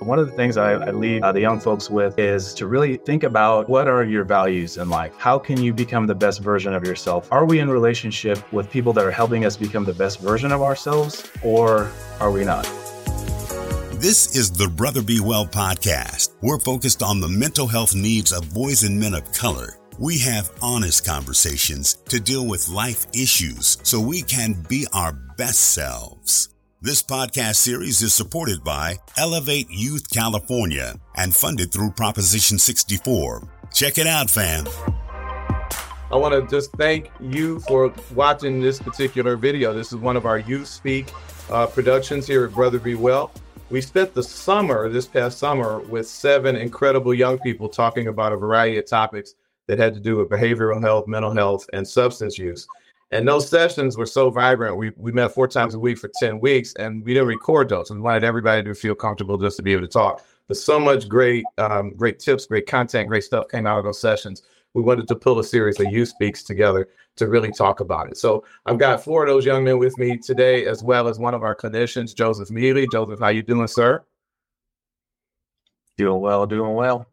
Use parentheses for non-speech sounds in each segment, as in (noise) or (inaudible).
One of the things I, I lead uh, the young folks with is to really think about what are your values in life? How can you become the best version of yourself? Are we in relationship with people that are helping us become the best version of ourselves, or are we not? This is the Brother Be Well podcast. We're focused on the mental health needs of boys and men of color. We have honest conversations to deal with life issues so we can be our best selves. This podcast series is supported by Elevate Youth California and funded through Proposition 64. Check it out, fam. I want to just thank you for watching this particular video. This is one of our Youth Speak uh, productions here at Brother Be Well. We spent the summer, this past summer, with seven incredible young people talking about a variety of topics that had to do with behavioral health, mental health, and substance use. And those sessions were so vibrant. We, we met four times a week for 10 weeks and we didn't record those and we wanted everybody to feel comfortable just to be able to talk. But so much great, um, great tips, great content, great stuff came out of those sessions. We wanted to pull a series of Youth Speaks together to really talk about it. So I've got four of those young men with me today, as well as one of our clinicians, Joseph Mealy. Joseph, how you doing, sir? Doing well, doing well.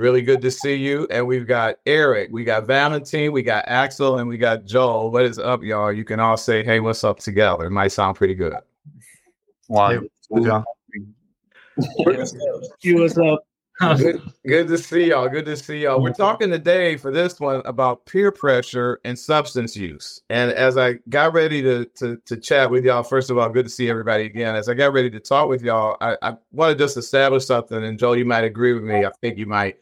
Really good to see you. And we've got Erick, we got Valentine, we got Axel, and we got Joel. What is up, y'all? You can all say, hey, what's up together. It might sound pretty good. One. (laughs) Hey, what's up? good, good to see y'all. Good to see y'all. We're talking today for this one about peer pressure and substance use. And as I got ready to to, to chat with y'all, first of all, good to see everybody again. As I got ready to talk with y'all, I, I want to just establish something. And Joel, you might agree with me. I think you might.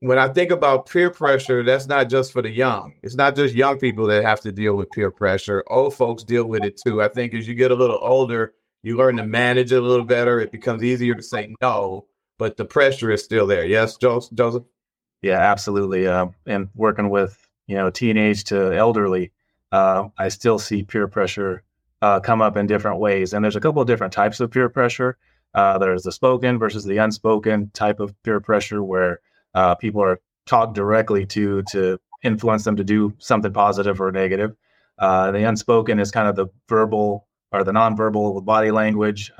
When I think about peer pressure, that's not just for the young. It's not just young people that have to deal with peer pressure. Old folks deal with it too. I think as you get a little older, you learn to manage it a little better. It becomes easier to say no but the pressure is still there. Yes, Joseph. Yeah, absolutely. Uh, and working with you know teenage to elderly, uh, I still see peer pressure uh, come up in different ways. And there's a couple of different types of peer pressure. Uh, there's the spoken versus the unspoken type of peer pressure, where uh, people are talked directly to to influence them to do something positive or negative. Uh, the unspoken is kind of the verbal or the nonverbal body language,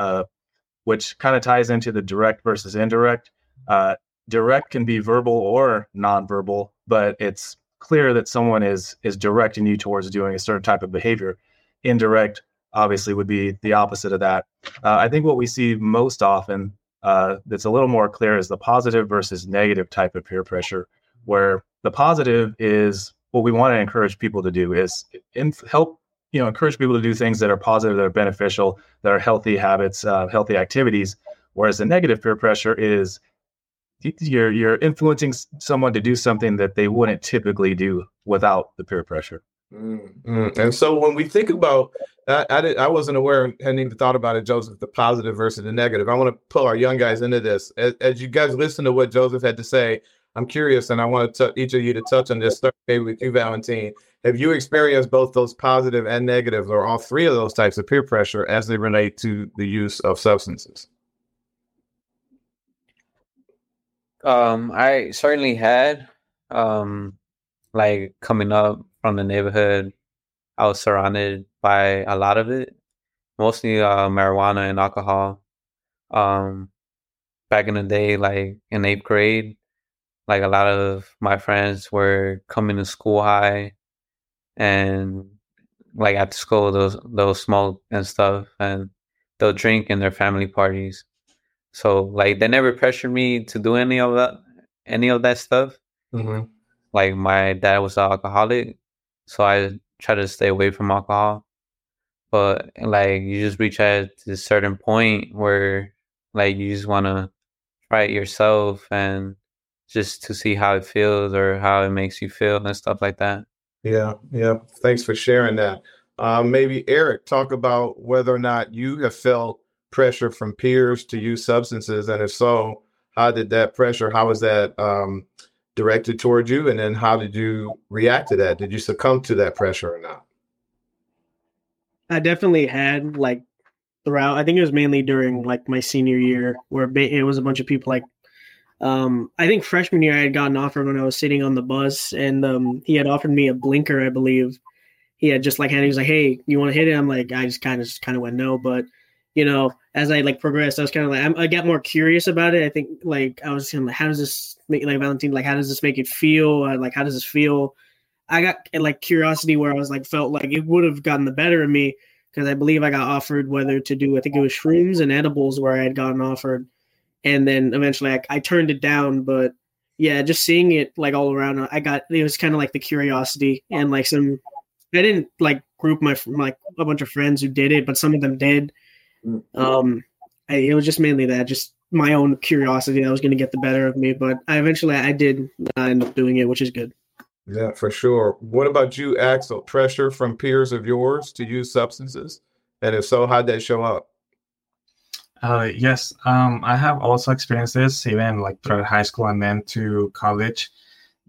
which kind of ties into the direct versus indirect. Uh, direct can be verbal or nonverbal, but it's clear that someone is is directing you towards doing a certain type of behavior. Indirect, obviously, would be the opposite of that. Uh, I think what we see most often uh, that's a little more clear is the positive versus negative type of peer pressure, where the positive is what we want to encourage people to do is help you know encourage people to do things that are positive that are beneficial that are healthy habits uh, healthy activities whereas the negative peer pressure is you're you're influencing someone to do something that they wouldn't typically do without the peer pressure mm-hmm. and so when we think about I, I, did, I wasn't aware hadn't even thought about it joseph the positive versus the negative i want to pull our young guys into this as, as you guys listen to what joseph had to say i'm curious and i want to each of you to touch on this start with you valentine have you experienced both those positive and negative, or all three of those types of peer pressure as they relate to the use of substances? Um, I certainly had. Um, like coming up from the neighborhood, I was surrounded by a lot of it, mostly uh, marijuana and alcohol. Um, back in the day, like in eighth grade, like a lot of my friends were coming to school high and like after school they'll they'll smoke and stuff and they'll drink in their family parties. So like they never pressured me to do any of that any of that stuff. Mm-hmm. Like my dad was an alcoholic, so I try to stay away from alcohol. But like you just reach at a certain point where like you just want to try it yourself and just to see how it feels or how it makes you feel and stuff like that. Yeah, yeah. Thanks for sharing that. Um, maybe Erick, talk about whether or not you have felt pressure from peers to use substances, and if so, how did that pressure? How was that um, directed towards you, and then how did you react to that? Did you succumb to that pressure or not? I definitely had like throughout. I think it was mainly during like my senior year, where it was a bunch of people like um, I think freshman year I had gotten offered when I was sitting on the bus, and um, he had offered me a blinker, I believe. He had just like, and he was like, "Hey, you want to hit it?" I'm like, I just kind of just kind of went no, but you know, as I like progressed, I was kind of like I'm, i got more curious about it. I think like I was kind like, how does this make like Valentine like how does this make it feel? Uh, like how does this feel? I got like curiosity where I was like felt like it would have gotten the better of me because I believe I got offered whether to do I think it was shrooms and edibles where I had gotten offered, and then eventually I, I turned it down. But yeah, just seeing it like all around, I got it was kind of like the curiosity and like some. I didn't like group my like a bunch of friends who did it, but some of them did. Um, I, it was just mainly that, just my own curiosity that was going to get the better of me. But I eventually I did end up doing it, which is good. Yeah, for sure. What about you, Axel? Pressure from peers of yours to use substances, and if so, how'd that show up? Uh, yes, um, I have also experienced this even like throughout high school and then to college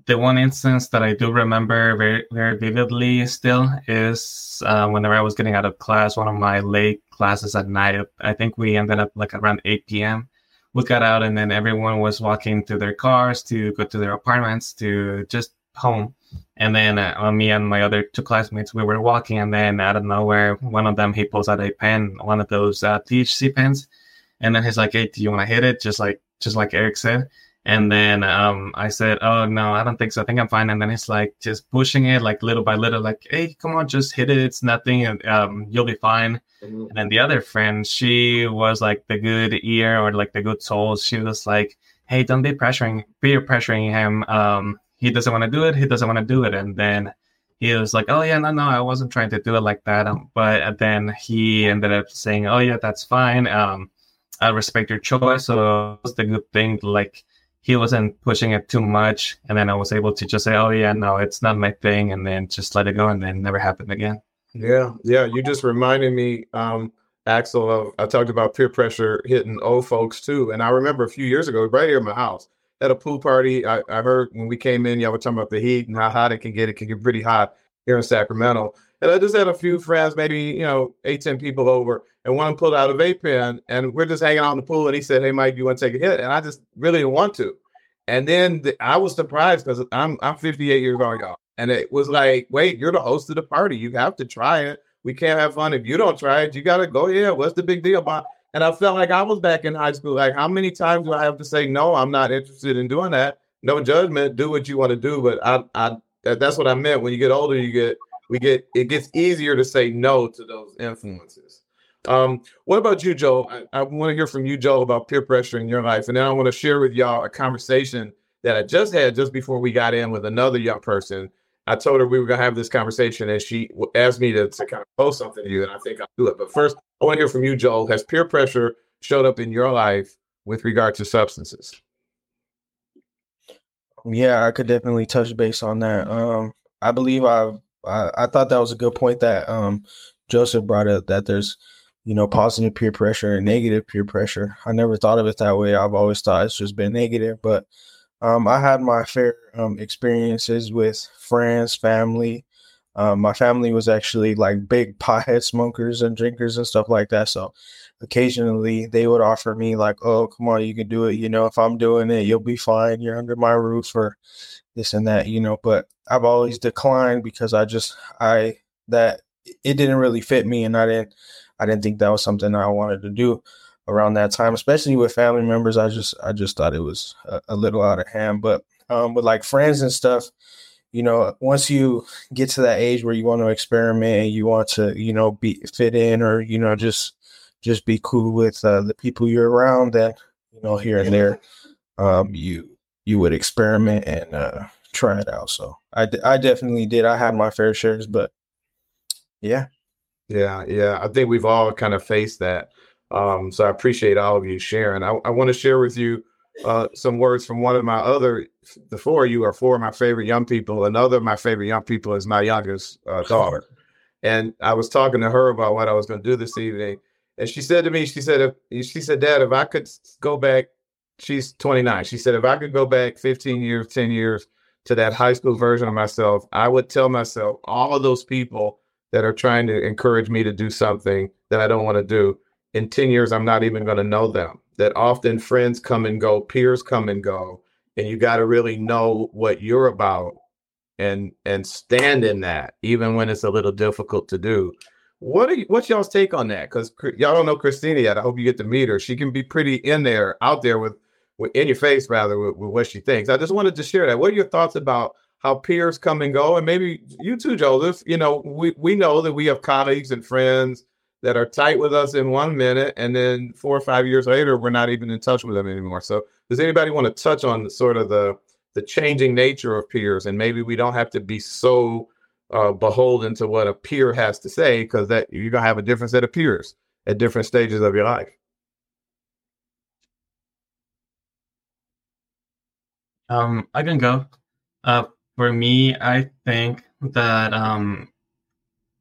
the one instance that I do remember very, very vividly still is uh, whenever I was getting out of class, one of my late classes at night. I think we ended up like around 8 p.m. We got out, and then everyone was walking to their cars to go to their apartments to just home. And then uh, me and my other two classmates, we were walking, and then out of nowhere, one of them he pulls out a pen, one of those uh, THC pens, and then he's like, "Hey, do you want to hit it?" Just like just like Erick said and then um, I said, "Oh no, I don't think so. I think I'm fine." And then he's like, just pushing it like little by little, like, "Hey, come on, just hit it. It's nothing, and um, you'll be fine." Mm-hmm. And then the other friend, she was like the good ear or like the good soul. She was like, "Hey, don't be pressuring, peer pressuring him. Um, he doesn't want to do it. He doesn't want to do it." And then he was like, "Oh yeah, no, no, I wasn't trying to do it like that." Um, but then he ended up saying, "Oh yeah, that's fine. Um, I respect your choice." So it's the good thing, like he wasn't pushing it too much. And then I was able to just say, oh, yeah, no, it's not my thing. And then just let it go. And then never happened again. Yeah. Yeah. You just reminded me, um, Axel, of, I talked about peer pressure hitting old folks too. And I remember a few years ago, right here in my house, at a pool party, I, I heard when we came in, y'all were talking about the heat and how hot it can get. It can get pretty hot here in Sacramento. And I just had a few friends, maybe, you know, eight, 10 people over, and one pulled out a vape pen and we're just hanging out in the pool. And he said, Hey, Mike, you want to take a hit? And I just really didn't want to. And then the, I was surprised because I'm I'm 58 years old, y'all. And it was like, wait, you're the host of the party. You have to try it. We can't have fun if you don't try it. You got to go. Yeah, what's the big deal about? And I felt like I was back in high school. Like, how many times do I have to say no? I'm not interested in doing that. No judgment. Do what you want to do. But I, I, that's what I meant. When you get older, you get we get it gets easier to say no to those influences. Um, what about you, Joel? I, I want to hear from you, Joel, about peer pressure in your life, and then I want to share with y'all a conversation that I just had just before we got in with another young person. I told her we were gonna have this conversation, and she asked me to, to kind of post something to you, and I think I'll do it. But first, I want to hear from you, Joel. Has peer pressure showed up in your life with regard to substances? Yeah, I could definitely touch base on that. Um, I believe I've I, I thought that was a good point that um, Joseph brought up that there's you know positive peer pressure and negative peer pressure. I never thought of it that way. I've always thought it's just been negative, but um, I had my fair um, experiences with friends, family. Um, my family was actually like big (laughs) pothead smokers and drinkers and stuff like that. So occasionally they would offer me like, "Oh, come on, you can do it. You know, if I'm doing it, you'll be fine. You're under my roof or this and that." You know, but I've always declined because I just I that it didn't really fit me, and I didn't I didn't think that was something I wanted to do around that time, especially with family members. I just I just thought it was a, a little out of hand. But um, with like friends and stuff, you know, once you get to that age where you want to experiment and you want to, you know, be fit in or you know just just be cool with uh, the people you're around, that you know here and there, um, you you would experiment and uh, try it out. So I I definitely did. I had my fair shares, but yeah. Yeah, yeah. I think we've all kind of faced that. Um, so I appreciate all of you sharing. I, I want to share with you uh, some words from one of my other, the four of you are four of my favorite young people. Another of my favorite young people is my youngest uh, daughter. And I was talking to her about what I was going to do this evening. And she said to me, she said, if, she said, Dad, if I could go back, she's 29. She said, if I could go back 15 years, 10 years to that high school version of myself, I would tell myself all of those people that are trying to encourage me to do something that I don't want to do in 10 years, I'm not even going to know them. That often friends come and go, peers come and go, and you got to really know what you're about and and stand in that, even when it's a little difficult to do. What are you, what's y'all's take on that? Because y'all don't know Christina yet. I hope you get to meet her. She can be pretty in there, out there with, with in your face rather with, with, what she thinks. I just wanted to share that. What are your thoughts about how peers come and go, and maybe you too, Joseph? You know, we we know that we have colleagues and friends that are tight with us in one minute, and then four or five years later, we're not even in touch with them anymore. So, does anybody want to touch on sort of the the changing nature of peers, and maybe we don't have to be so uh, beholden to what a peer has to say because that you're gonna have a different set of peers at different stages of your life. Um, I can go. Uh, for me, I think that um,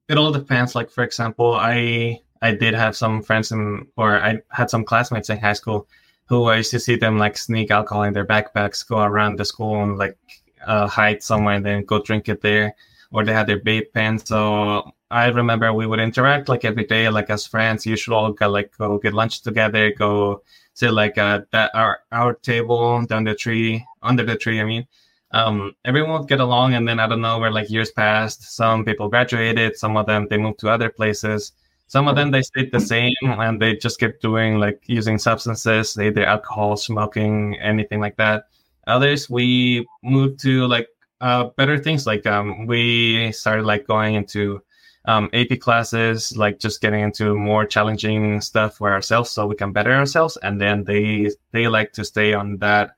it all depends. Like for example, I I did have some friends in, or I had some classmates in high school who I used to see them like sneak alcohol in their backpacks, go around the school and like uh, hide somewhere and then go drink it there or they had their vape pen. So I remember we would interact like every day, like as friends. You should all go like go get lunch together, go sit like at uh, that our our table down the tree, under the tree. I mean, um, everyone would get along, and then I don't know where like years passed. Some people graduated, some of them they moved to other places. Some of them they stayed the same, and they just kept doing like using substances, either alcohol, smoking, anything like that. Others we moved to like uh, better things. Like um, we started like going into um, AP classes, like just getting into more challenging stuff for ourselves, so we can better ourselves. And then they they like to stay on that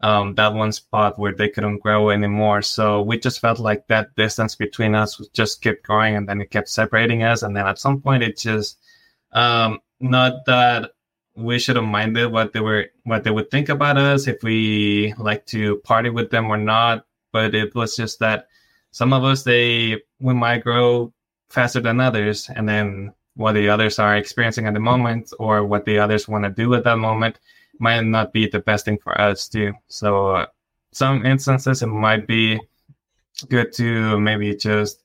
um, that one spot where they couldn't grow anymore. So we just felt like that distance between us just kept growing, and then it kept separating us. And then at some point, it just um, not that we should have minded what they were what they would think about us if we like to party with them or not but it was just that some of us they we might grow faster than others and then what the others are experiencing at the moment or what the others want to do at that moment might not be the best thing for us too so uh, some instances it might be good to maybe just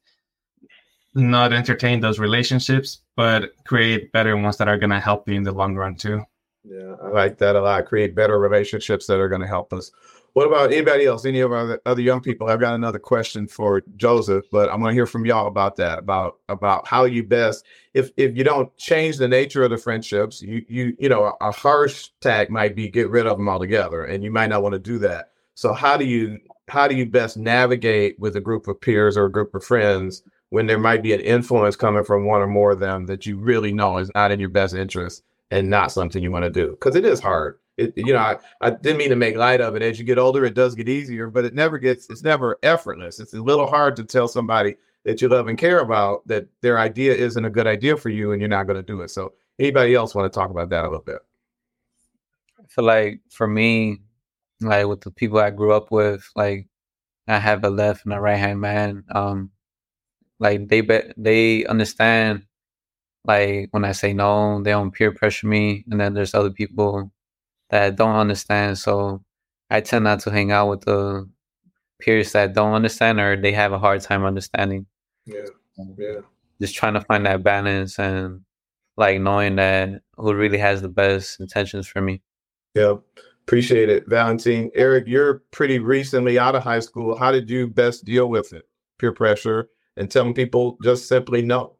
not entertain those relationships but create better ones that are going to help you in the long run too. Yeah i like that a lot. Create better relationships that are going to help us what about anybody else? Any of our other young people? I've got another question for Joseph, but I'm going to hear from y'all about that. About about how you best if if you don't change the nature of the friendships, you you you know a harsh tag might be get rid of them altogether, and you might not want to do that. So how do you how do you best navigate with a group of peers or a group of friends when there might be an influence coming from one or more of them that you really know is not in your best interest and not something you want to do? Because it is hard it, you know, I, I didn't mean to make light of it. As you get older, it does get easier, but it never gets, it's never effortless. It's a little hard to tell somebody that you love and care about that their idea isn't a good idea for you and you're not going to do it. So, anybody else want to talk about that a little bit? I feel like for me, like with the people I grew up with, like I have a left and a right hand man. Um, like they bet they understand. Like when I say no, they don't peer pressure me, and then there's other people that don't understand. So I tend not to hang out with the peers that don't understand or they have a hard time understanding. Yeah. Um, yeah. Just trying to find that balance and like knowing that who really has the best intentions for me. Yeah. Appreciate it. Valentine. Erick, you're pretty recently out of high school. How did you best deal with it? Peer pressure and telling people just simply no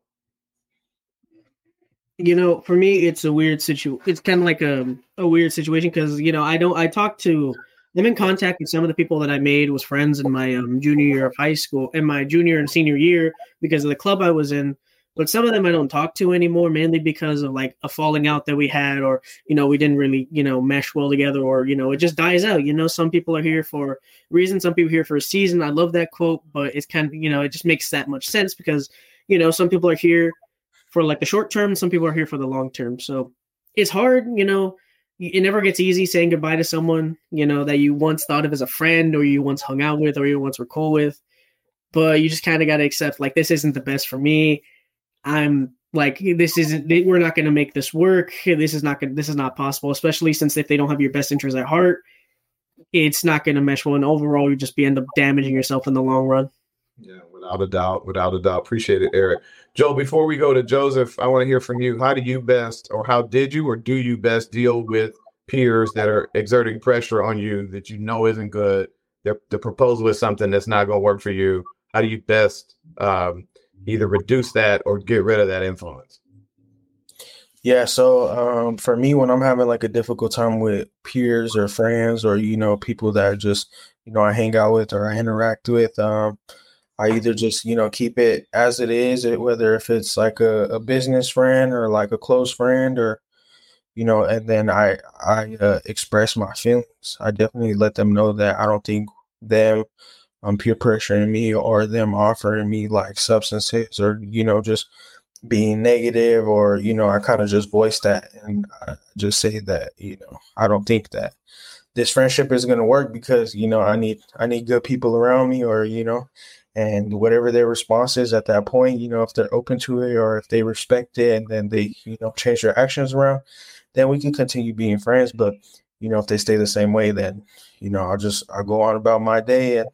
you know, for me, it's a weird situation. It's kind of like a, a weird situation because, you know, I don't, I talk to, I'm in contact with some of the people that I made was friends in my um, junior year of high school and my junior and senior year because of the club I was in. But some of them I don't talk to anymore, mainly because of like a falling out that we had, or, you know, we didn't really, you know, mesh well together, or, you know, it just dies out. You know, some people are here for a reason, some people here for a season. I love that quote, but it's kind of, you know, it just makes that much sense because, you know, some people are here for like the short term. Some people are here for the long term. So it's hard, you know. It never gets easy saying goodbye to someone, you know, that you once thought of as a friend or you once hung out with or you once were cool with. But you just kind of got to accept, like, this isn't the best for me. I'm like, this isn't, we're not going to make this work. This is not gonna. this is not possible, especially since if they don't have your best interest at heart, it's not going to mesh well. And overall, you just be end up damaging yourself in the long run. Yeah, without a doubt, without a doubt. Appreciate it, Erick. Joe, before we go to Joseph, I want to hear from you. How do you best, or how did you, or do you best deal with peers that are exerting pressure on you that you know isn't good? The, the proposal is something that's not going to work for you. How do you best um, either reduce that or get rid of that influence? Yeah, so um, for me, when I'm having like a difficult time with peers or friends or you know people that I just you know I hang out with or I interact with, um, I either just you know keep it as it is, whether if it's like a, a business friend or like a close friend or you know, and then I I uh, express my feelings. I definitely let them know that I don't think them um, peer pressuring me or them offering me like substances or you know just being negative or you know i kind of just voice that and I just say that you know i don't think that this friendship is going to work because you know i need i need good people around me or you know and whatever their response is at that point you know if they're open to it or if they respect it and then they you know change their actions around then we can continue being friends but you know if they stay the same way then you know i'll just i'll go on about my day and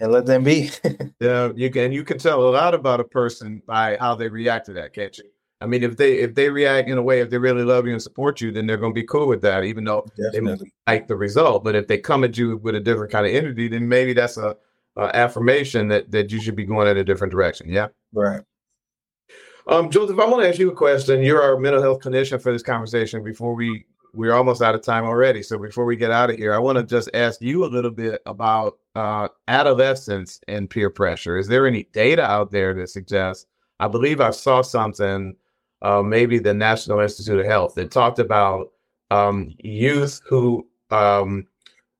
and let them be. (laughs) yeah, you can you can tell a lot about a person by how they react to that, can't you? I mean, if they if they react in a way, if they really love you and support you, then they're going to be cool with that, even though Definitely. they might like the result. But if they come at you with a different kind of energy, then maybe that's a, a affirmation that that you should be going in a different direction. Yeah, right. Um, Joseph, I want to ask you a question. You're our mental health clinician for this conversation. Before we we're almost out of time already. So before we get out of here, I want to just ask you a little bit about uh, adolescence and peer pressure. Is there any data out there that suggests? I believe I saw something, uh, maybe the National Institute of Health, that talked about um, youth who um,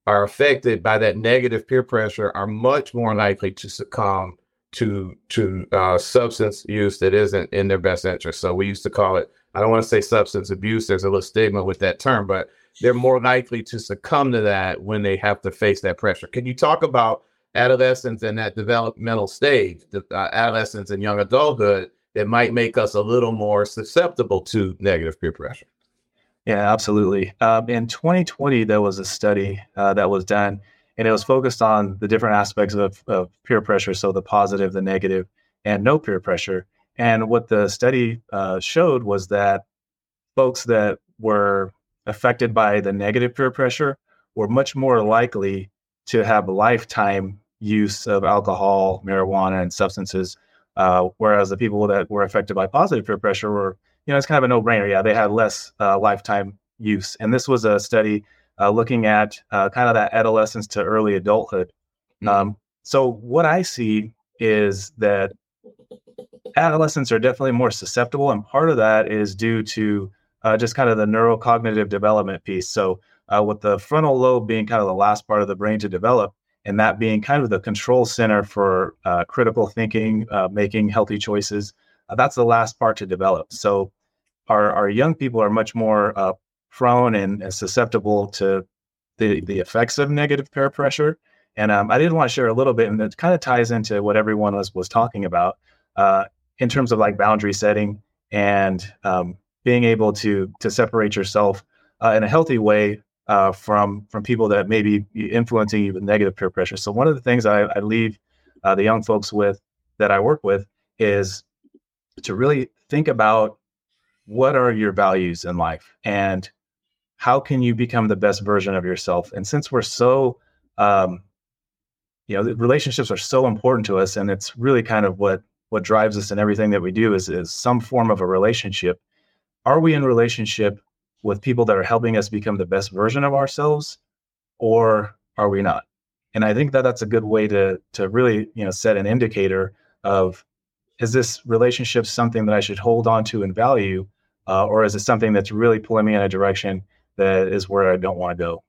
are affected by that negative peer pressure are much more likely to succumb to to uh, substance use that isn't in their best interest. So we used to call it I don't want to say substance abuse. There's a little stigma with that term, but they're more likely to succumb to that when they have to face that pressure. Can you talk about adolescence and that developmental stage, the uh, adolescence and young adulthood that might make us a little more susceptible to negative peer pressure? Yeah, absolutely. Um, in 2020, there was a study uh, that was done, and it was focused on the different aspects of, of peer pressure. So the positive, the negative, and no peer pressure. And what the study uh, showed was that folks that were affected by the negative peer pressure were much more likely to have lifetime use of alcohol, marijuana, and substances. Uh, whereas the people that were affected by positive peer pressure were, you know, it's kind of a no brainer. Yeah, they had less uh, lifetime use. And this was a study uh, looking at uh, kind of that adolescence to early adulthood. Mm-hmm. Um, so, what I see is that adolescents are definitely more susceptible, and part of that is due to uh, just kind of the neurocognitive development piece. So, uh, with the frontal lobe being kind of the last part of the brain to develop, and that being kind of the control center for uh, critical thinking, uh, making healthy choices, that's the last part to develop. So, our, our young people are much more uh, prone and, and, susceptible to the, the effects of negative peer pressure. And um, I did want to share a little bit, and it kind of ties into what everyone was, was talking about uh, in terms of like boundary setting and um, being able to to separate yourself uh, in a healthy way uh, from from people that may be influencing you with negative peer pressure. So one of the things I, I leave uh, the young folks with that I work with is to really think about what are your values in life and how can you become the best version of yourself. And since we're so um, you know relationships are so important to us and it's really kind of what what drives us in everything that we do is, is some form of a relationship. Are we in relationship with people that are helping us become the best version of ourselves, or are we not? And I think that that's a good way to to really you know set an indicator of is this relationship something that I should hold on to and value, uh, or is it something that's really pulling me in a direction that is where I don't want to go?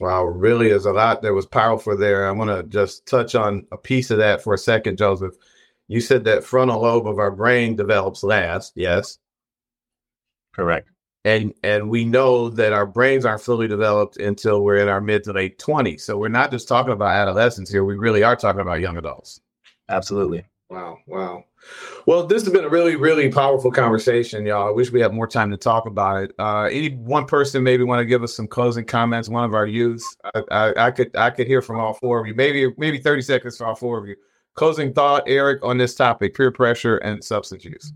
Wow, really is a lot that was powerful there. I want to just touch on a piece of that for a second, Joseph. You said that frontal lobe of our brain develops last. Yes. Correct. And and we know that our brains aren't fully developed until we're in our mid to late 20s. So we're not just talking about adolescents here. We really are talking about young adults. Absolutely. Wow. Wow. Well, this has been a really, really powerful conversation, y'all. I wish we had more time to talk about it. Uh, any one person maybe want to give us some closing comments? One of our youths. I, I, I could I could hear from all four of you. Maybe maybe 30 seconds for all four of you. Closing thought, Erick, on this topic peer pressure and substance use.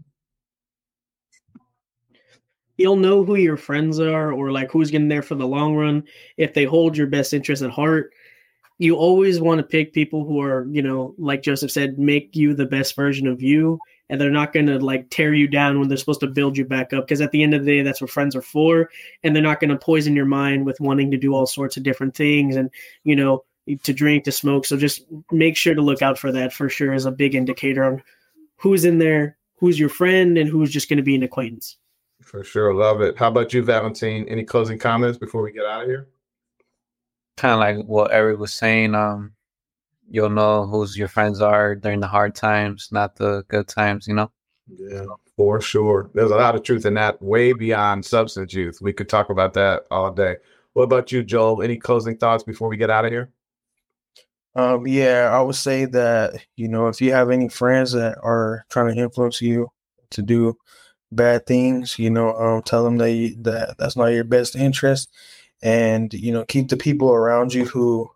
You'll know who your friends are or like who's getting there for the long run if they hold your best interest at heart. You always want to pick people who are, you know, like Joseph said, make you the best version of you. And they're not going to like tear you down when they're supposed to build you back up. Because at the end of the day, that's what friends are for. And they're not going to poison your mind with wanting to do all sorts of different things and, you know, to drink, to smoke. So just make sure to look out for that for sure as a big indicator on who's in there, who's your friend, and who's just going to be an acquaintance. For sure. Love it. How about you, Valentine? Any closing comments before we get out of here? Kind of like what Erick was saying. Um, you'll know who's your friends are during the hard times, not the good times. You know. Yeah, for sure. There's a lot of truth in that, way beyond substance use. We could talk about that all day. What about you, Joel? Any closing thoughts before we get out of here? Um, yeah, I would say that you know if you have any friends that are trying to influence you to do bad things, you know, um, tell them that you, that that's not your best interest, and you know keep the people around you who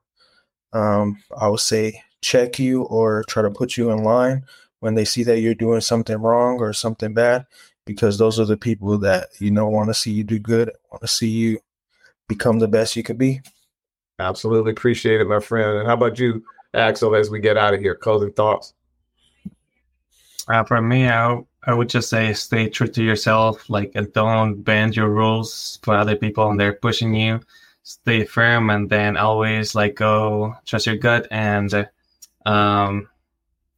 um, i would say check you or try to put you in line when they see that you're doing something wrong or something bad because those are the people that you know want to see you do good want to see you become the best you could be. Absolutely appreciate it my friend and how about you axel as we get out of here? Closing thoughts? Uh, for me I, I would just say stay true to yourself. Like, and don't bend your rules for other people and they're pushing you. Stay firm and then always like go trust your gut and um,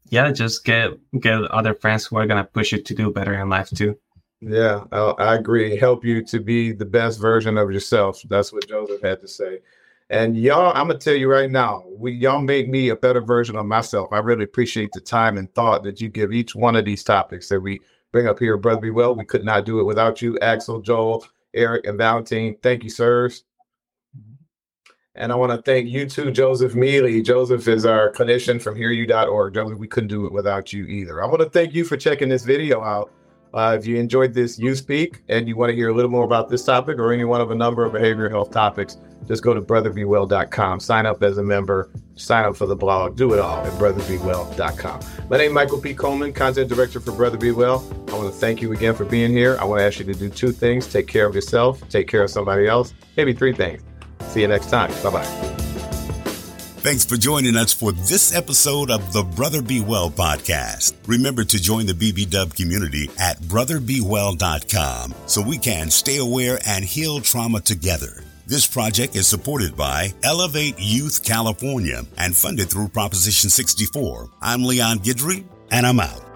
yeah, just get get other friends who are gonna push you to do better in life too. Yeah, I, I agree. Help you to be the best version of yourself. That's what Joseph had to say. And y'all, I'm gonna tell you right now, we y'all make me a better version of myself. I really appreciate the time and thought that you give each one of these topics that we bring up here, Brother Be Well. We could not do it without you, Axel, Joel, Erick, and Valentine. Thank you, sirs. And I want to thank you too, Joseph Mealy. Joseph is our clinician from hearyou.org. Joseph, we couldn't do it without you either. I want to thank you for checking this video out. Uh, if you enjoyed this Youth Speak and you want to hear a little more about this topic or any one of a number of behavioral health topics, just go to brotherbewell.com, sign up as a member, sign up for the blog, do it all at brotherbewell.com. My name is Michael P. Coleman, content director for Brother Be Well. I want to thank you again for being here. I want to ask you to do two things take care of yourself, take care of somebody else, maybe three things. See you next time. Bye bye. Thanks for joining us for this episode of the Brother Be Well podcast. Remember to join the BBW community at brotherbewell.com so we can stay aware and heal trauma together. This project is supported by Elevate Youth California and funded through Proposition 64. I'm Leon Guidry, and I'm out.